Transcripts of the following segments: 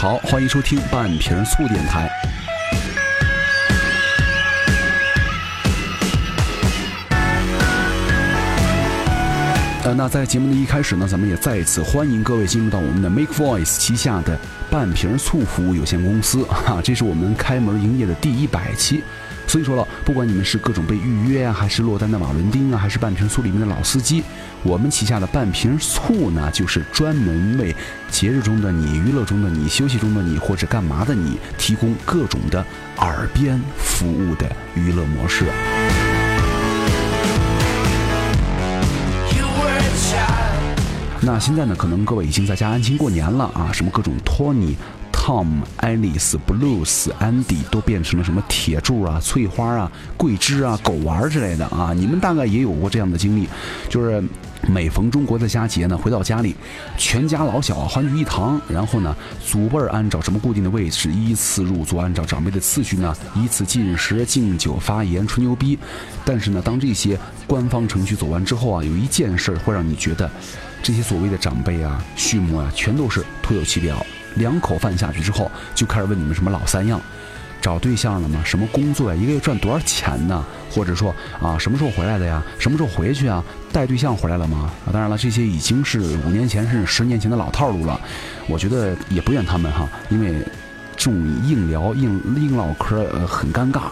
好，欢迎收听半瓶醋电台。呃，那在节目的一开始呢，咱们也再一次欢迎各位进入到我们的 Make Voice 旗下的半瓶醋服务有限公司哈，这是我们开门营业的第一百期。所以说了，不管你们是各种被预约啊，还是落单的瓦伦丁啊，还是半瓶醋里面的老司机，我们旗下的半瓶醋呢，就是专门为节日中的你、娱乐中的你、休息中的你或者干嘛的你，提供各种的耳边服务的娱乐模式。那现在呢，可能各位已经在家安心过年了啊，什么各种托尼。Tom、Alice、Blues、Andy 都变成了什么铁柱啊、翠花啊、桂枝啊、狗丸之类的啊！你们大概也有过这样的经历，就是每逢中国的佳节呢，回到家里，全家老小欢聚一堂，然后呢，祖辈儿按照什么固定的位置依次入座，按照长辈的次序呢，依次进食、敬酒、发言、吹牛逼。但是呢，当这些官方程序走完之后啊，有一件事会让你觉得，这些所谓的长辈啊、序幕啊，全都是徒有其表。两口饭下去之后，就开始问你们什么老三样，找对象了吗？什么工作呀？一个月赚多少钱呢？或者说啊，什么时候回来的呀？什么时候回去啊？带对象回来了吗？啊，当然了，这些已经是五年前甚至十年前的老套路了。我觉得也不怨他们哈，因为这种硬聊、硬硬唠嗑呃很尴尬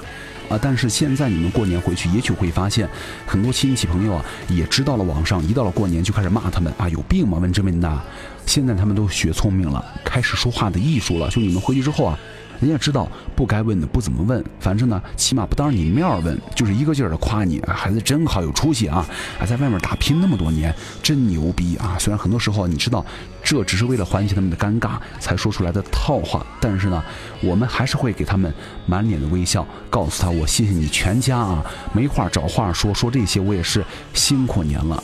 啊。但是现在你们过年回去，也许会发现很多亲戚朋友啊，也知道了网上一到了过年就开始骂他们啊，有病吗？问这问那。现在他们都学聪明了，开始说话的艺术了。就你们回去之后啊，人家知道不该问的不怎么问，反正呢，起码不当着你面问，就是一个劲儿的夸你，孩子真好，有出息啊，还在外面打拼那么多年，真牛逼啊！虽然很多时候你知道，这只是为了缓解他们的尴尬才说出来的套话，但是呢，我们还是会给他们满脸的微笑，告诉他我谢谢你全家啊，没话找话说，说这些我也是辛苦您了。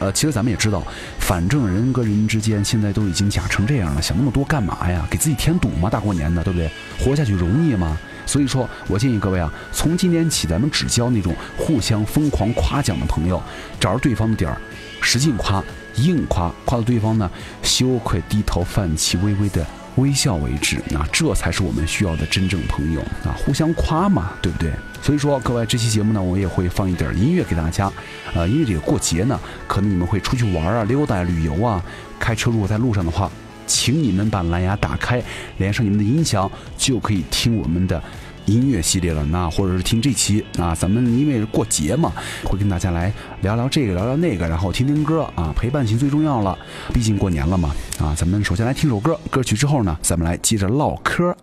呃，其实咱们也知道，反正人跟人之间现在都已经假成这样了，想那么多干嘛呀？给自己添堵吗？大过年的，对不对？活下去容易吗？所以说我建议各位啊，从今天起，咱们只交那种互相疯狂夸奖的朋友，找着对方的点儿，使劲夸，硬夸，夸到对方呢羞愧低头，泛起微微的。微笑为止，那这才是我们需要的真正朋友啊！互相夸嘛，对不对？所以说，各位，这期节目呢，我也会放一点音乐给大家。呃，因为这个过节呢，可能你们会出去玩啊、溜达、旅游啊，开车如果在路上的话，请你们把蓝牙打开，连上你们的音响，就可以听我们的。音乐系列了，那或者是听这期啊，咱们因为过节嘛，会跟大家来聊聊这个，聊聊那个，然后听听歌啊，陪伴型最重要了，毕竟过年了嘛啊，咱们首先来听首歌，歌曲之后呢，咱们来接着唠嗑。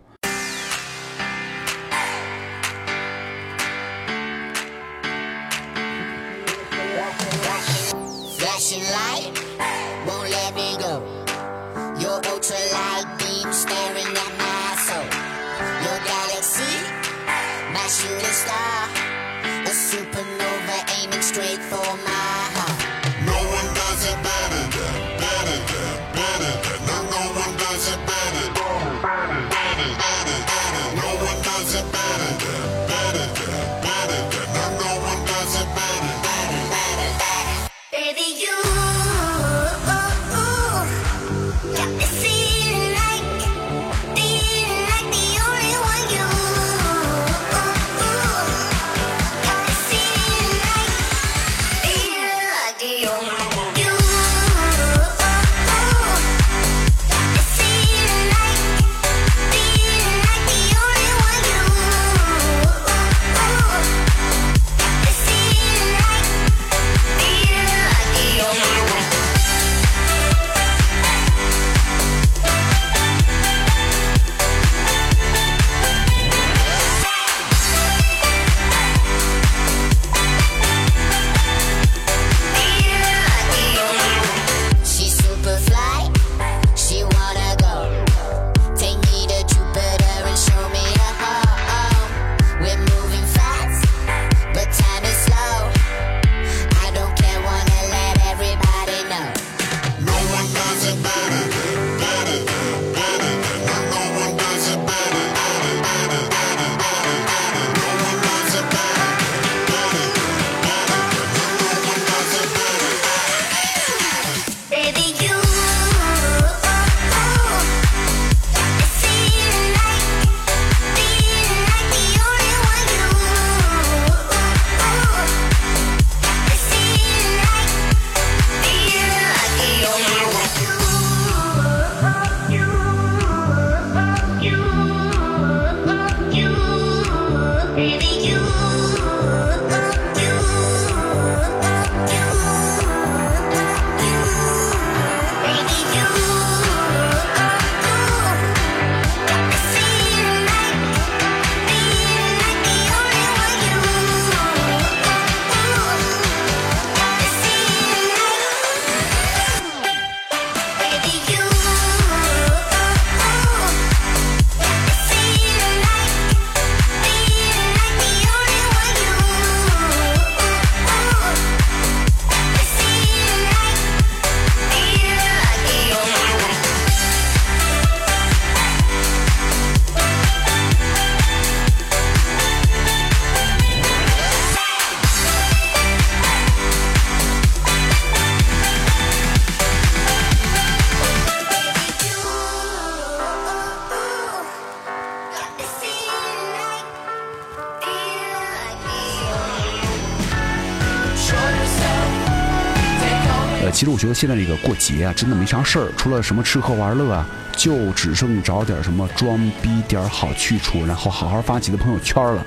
我觉得现在这个过节啊，真的没啥事儿，除了什么吃喝玩乐啊，就只剩找点什么装逼点好去处，然后好好发几个朋友圈了。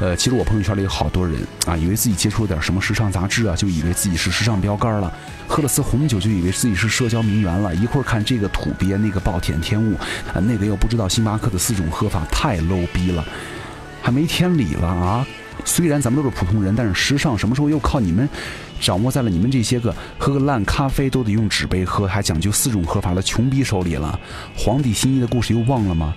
呃，其实我朋友圈里有好多人啊，以为自己接触了点什么时尚杂志啊，就以为自己是时尚标杆了；喝了次红酒，就以为自己是社交名媛了。一会儿看这个土鳖，那个暴殄天物，啊，那个又不知道星巴克的四种喝法，太 low 逼了，还没天理了啊！虽然咱们都是普通人，但是时尚什么时候又靠你们掌握在了你们这些个喝个烂咖啡都得用纸杯喝，还讲究四种喝法的穷逼手里了？皇帝心意的故事又忘了吗？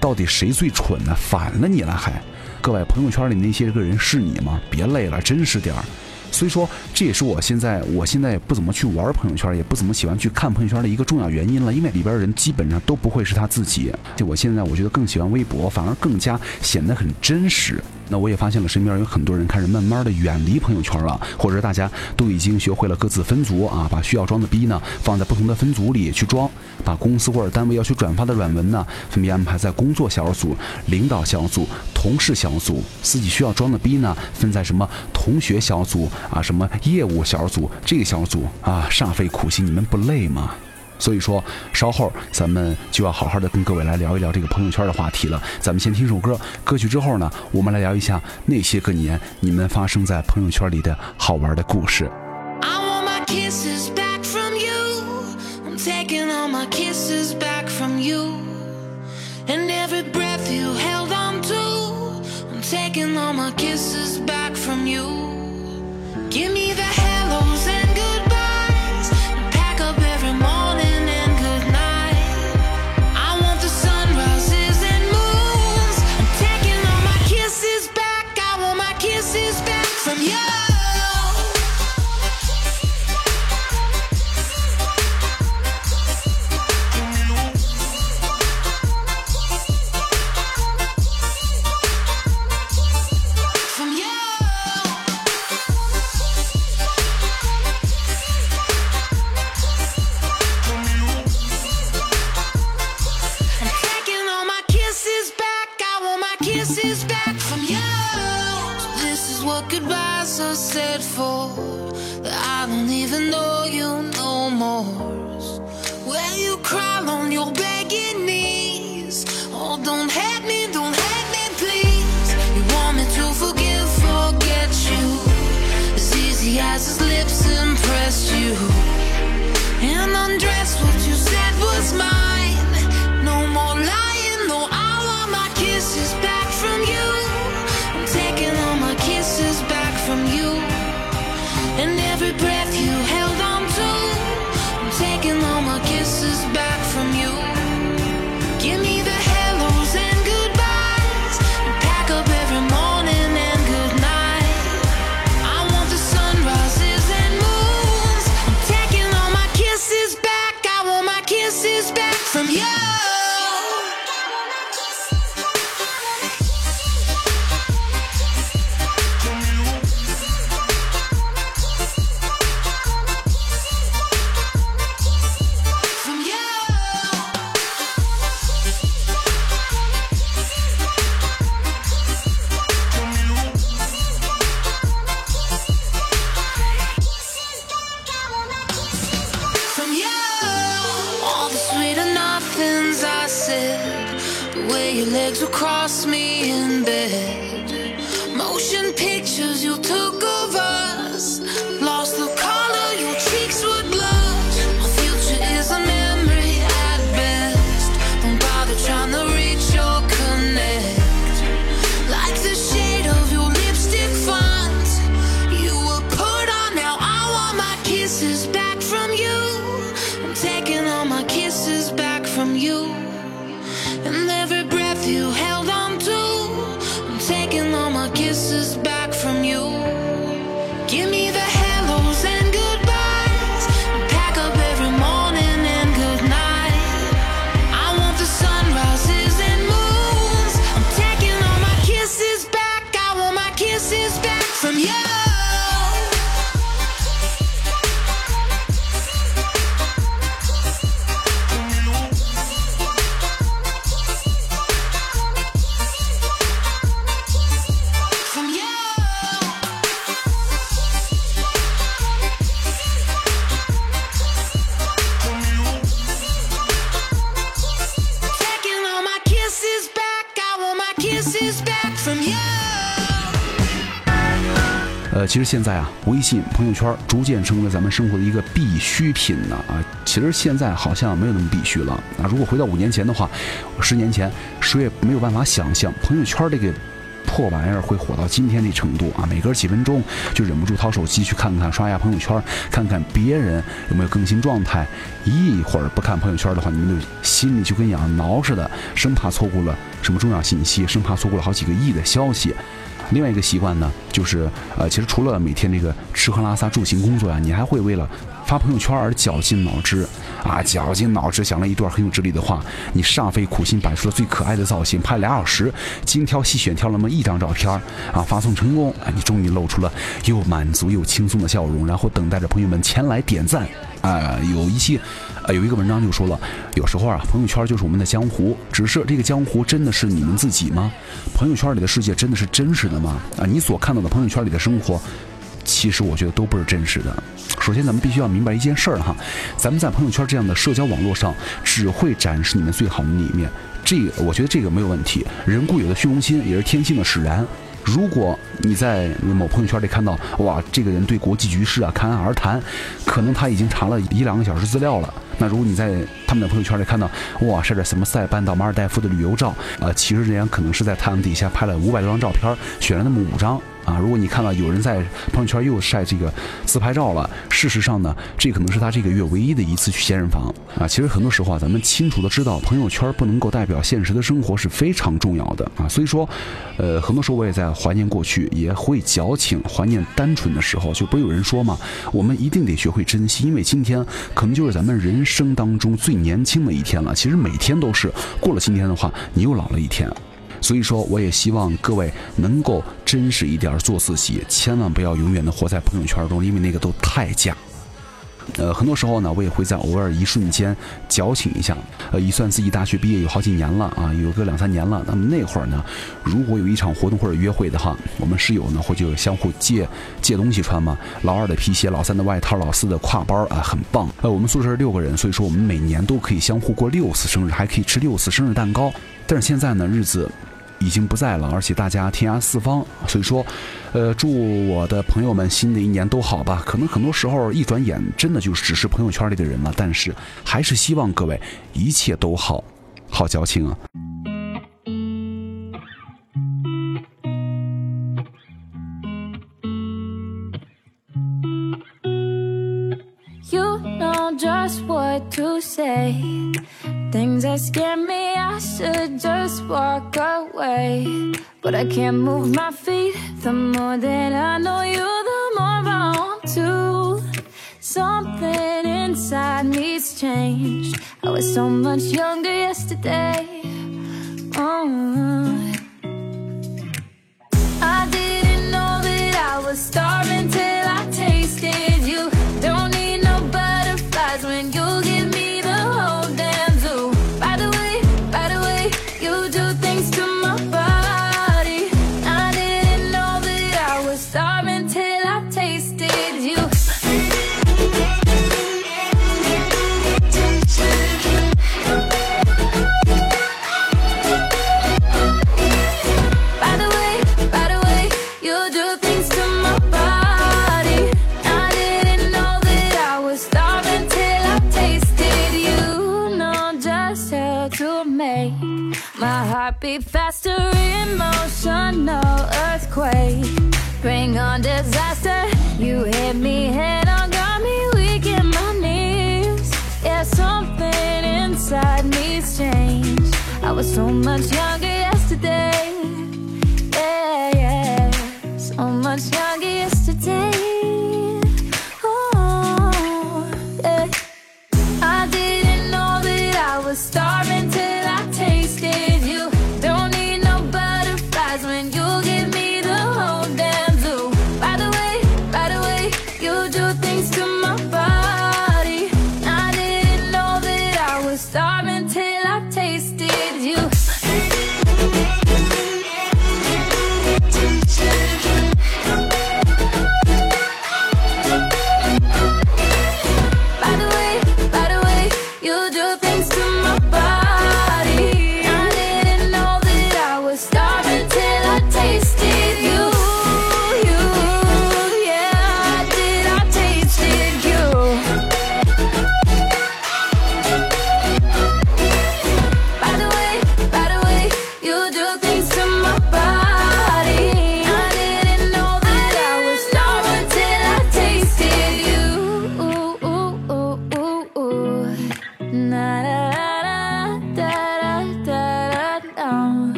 到底谁最蠢呢？反了你了还？各位朋友圈里那些个人是你吗？别累了，真是点儿。所以说，这也是我现在我现在也不怎么去玩朋友圈，也不怎么喜欢去看朋友圈的一个重要原因了。因为里边人基本上都不会是他自己。就我现在我觉得更喜欢微博，反而更加显得很真实。那我也发现了，身边有很多人开始慢慢的远离朋友圈了，或者大家都已经学会了各自分组啊，把需要装的逼呢放在不同的分组里去装，把公司或者单位要去转发的软文呢，分别安排在工作小组、领导小组、同事小组，自己需要装的逼呢，分在什么同学小组啊，什么业务小组这个小组啊，煞费苦心，你们不累吗？所以说，稍后咱们就要好好的跟各位来聊一聊这个朋友圈的话题了。咱们先听首歌，歌曲之后呢，我们来聊一下那些个年你们发生在朋友圈里的好玩的故事。way your legs will cross me in 其实现在啊，微信朋友圈逐渐成为了咱们生活的一个必需品呢啊。其实现在好像没有那么必须了啊。如果回到五年前的话，十年前，谁也没有办法想象朋友圈这个破玩意儿会火到今天这程度啊。每隔几分钟就忍不住掏手机去看看，刷一下朋友圈，看看别人有没有更新状态。一会儿不看朋友圈的话，你们就心里就跟痒挠似的，生怕错过了什么重要信息，生怕错过了好几个亿的消息。另外一个习惯呢，就是呃，其实除了每天这个吃喝拉撒住行工作呀，你还会为了发朋友圈而绞尽脑汁。啊，绞尽脑汁想了一段很有哲理的话，你煞费苦心摆出了最可爱的造型，拍俩小时，精挑细选挑了那么一张照片啊，发送成功，啊你终于露出了又满足又轻松的笑容，然后等待着朋友们前来点赞啊，有一些。啊，有一个文章就说了，有时候啊，朋友圈就是我们的江湖，只是这个江湖真的是你们自己吗？朋友圈里的世界真的是真实的吗？啊，你所看到的朋友圈里的生活，其实我觉得都不是真实的。首先，咱们必须要明白一件事儿哈，咱们在朋友圈这样的社交网络上，只会展示你们最好的那一面，这个我觉得这个没有问题。人固有的虚荣心也是天性的使然。如果你在某朋友圈里看到，哇，这个人对国际局势啊侃侃而谈，可能他已经查了一两个小时资料了。那如果你在他们的朋友圈里看到，哇，晒着什么塞班到马尔代夫的旅游照，啊，其实人家可能是在太阳底下拍了五百多张照片，选了那么五张。啊，如果你看到有人在朋友圈又晒这个自拍照了，事实上呢，这可能是他这个月唯一的一次去健身房啊。其实很多时候啊，咱们清楚的知道，朋友圈不能够代表现实的生活是非常重要的啊。所以说，呃，很多时候我也在怀念过去，也会矫情，怀念单纯的时候。就不有人说嘛，我们一定得学会珍惜，因为今天可能就是咱们人生当中最年轻的一天了。其实每天都是，过了今天的话，你又老了一天。所以说，我也希望各位能够真实一点，做自己，千万不要永远的活在朋友圈中，因为那个都太假。呃，很多时候呢，我也会在偶尔一瞬间矫情一下。呃，一算自己大学毕业有好几年了啊，有个两三年了。那么那会儿呢，如果有一场活动或者约会的话，我们室友呢会就相互借借东西穿嘛。老二的皮鞋，老三的外套，老四的挎包啊，很棒。呃，我们宿舍六个人，所以说我们每年都可以相互过六次生日，还可以吃六次生日蛋糕。但是现在呢，日子。已经不在了，而且大家天涯四方，所以说，呃，祝我的朋友们新的一年都好吧。可能很多时候一转眼，真的就只是朋友圈里的人了。但是，还是希望各位一切都好，好矫情啊。But I can't move my feet. The more that I know you, the more I want to. Something inside me's changed. I was so much younger yesterday. Oh. Inside me's changed. I was so much younger yesterday. Yeah, yeah, so much younger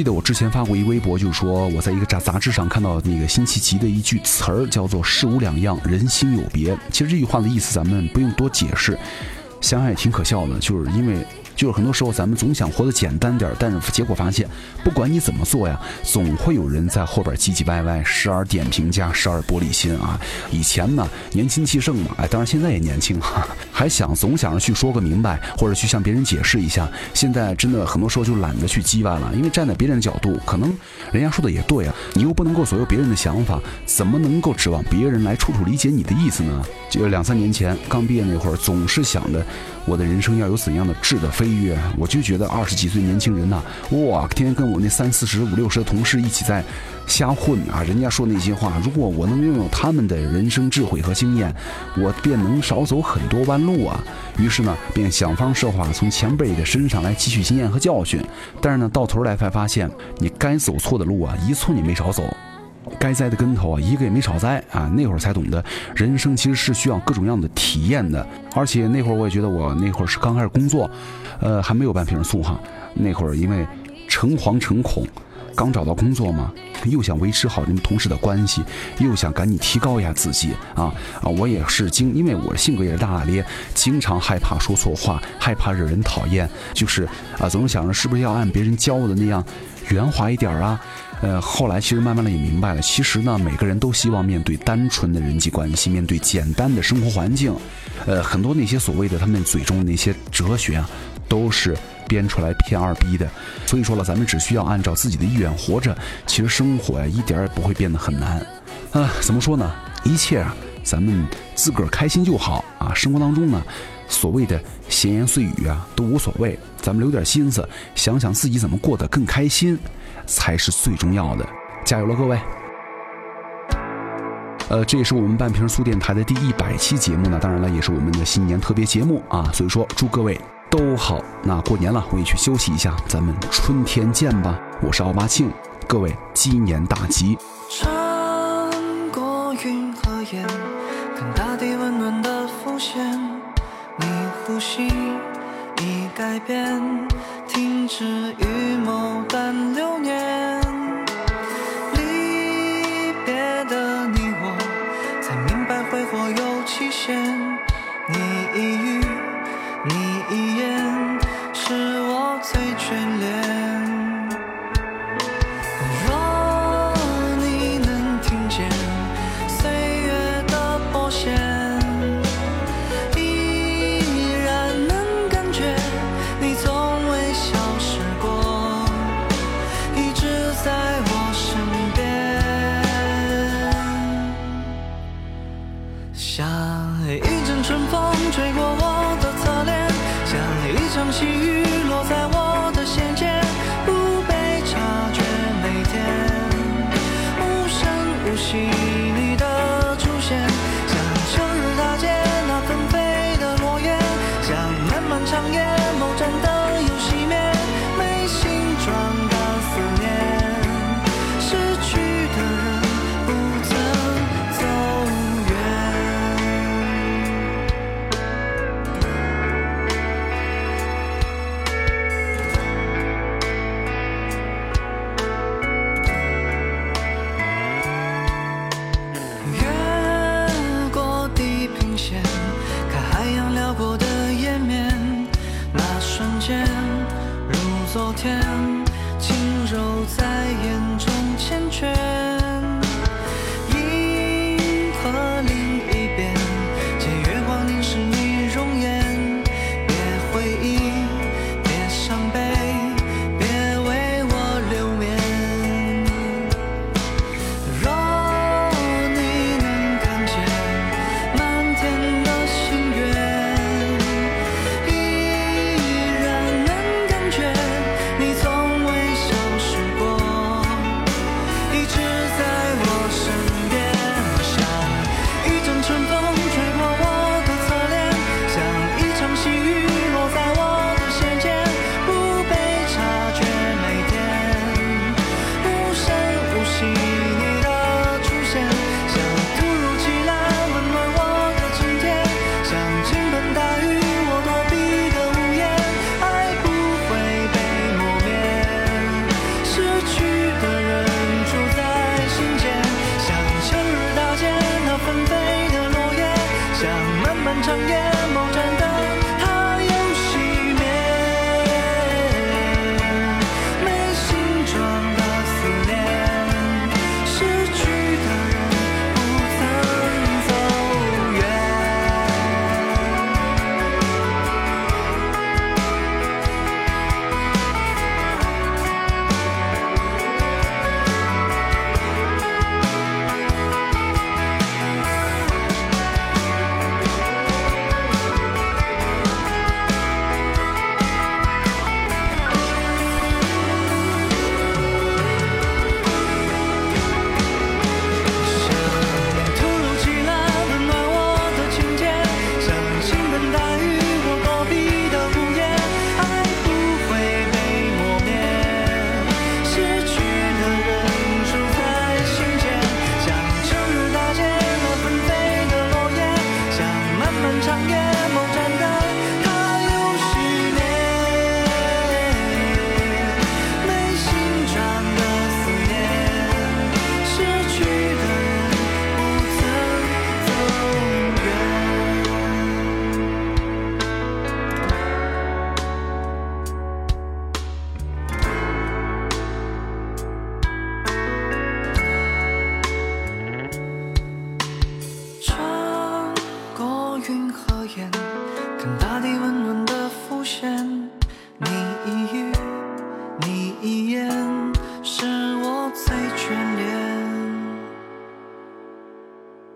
记得我之前发过一微博，就是说我在一个杂杂志上看到那个辛弃疾的一句词儿，叫做“事无两样，人心有别”。其实这句话的意思咱们不用多解释，相爱挺可笑的，就是因为。就是很多时候咱们总想活得简单点，但是结果发现，不管你怎么做呀，总会有人在后边唧唧歪歪，时而点评家，时而玻璃心啊。以前呢，年轻气盛嘛，哎，当然现在也年轻哈，还想总想着去说个明白，或者去向别人解释一下。现在真的很多时候就懒得去叽歪了，因为站在别人的角度，可能人家说的也对啊，你又不能够左右别人的想法，怎么能够指望别人来处处理解你的意思呢？就两三年前刚毕业那会儿，总是想着我的人生要有怎样的质的飞跃，我就觉得二十几岁年轻人呐、哇，天天跟我那三四十、五六十的同事一起在瞎混啊，人家说那些话，如果我能拥有他们的人生智慧和经验，我便能少走很多弯路啊。于是呢，便想方设法从前辈的身上来汲取经验和教训。但是呢，到头来才发现，你该走错的路啊，一寸也没少走。该栽的跟头啊，一个也没少栽啊！那会儿才懂得，人生其实是需要各种各样的体验的。而且那会儿我也觉得，我那会儿是刚开始工作，呃，还没有半瓶醋哈。那会儿因为诚惶诚恐，刚找到工作嘛，又想维持好你们同事的关系，又想赶紧提高一下自己啊啊！我也是经，因为我的性格也是大大咧，经常害怕说错话，害怕惹人讨厌，就是啊，总是想着是不是要按别人教我的那样圆滑一点啊。呃，后来其实慢慢的也明白了，其实呢，每个人都希望面对单纯的人际关系，面对简单的生活环境，呃，很多那些所谓的他们嘴中的那些哲学啊，都是编出来骗二逼的。所以说了，咱们只需要按照自己的意愿活着，其实生活呀、一点儿也不会变得很难。啊，怎么说呢？一切啊，咱们自个儿开心就好啊。生活当中呢，所谓的闲言碎语啊，都无所谓，咱们留点心思，想想自己怎么过得更开心。才是最重要的，加油了，各位！呃，这也是我们半瓶醋电台的第一百期节目呢，当然了，也是我们的新年特别节目啊，所以说祝各位都好。那过年了，我也去休息一下，咱们春天见吧。我是奥巴庆，各位鸡年大吉。穿过云和烟，看大地温暖的浮现。你呼吸已改变，停止预谋，但流年。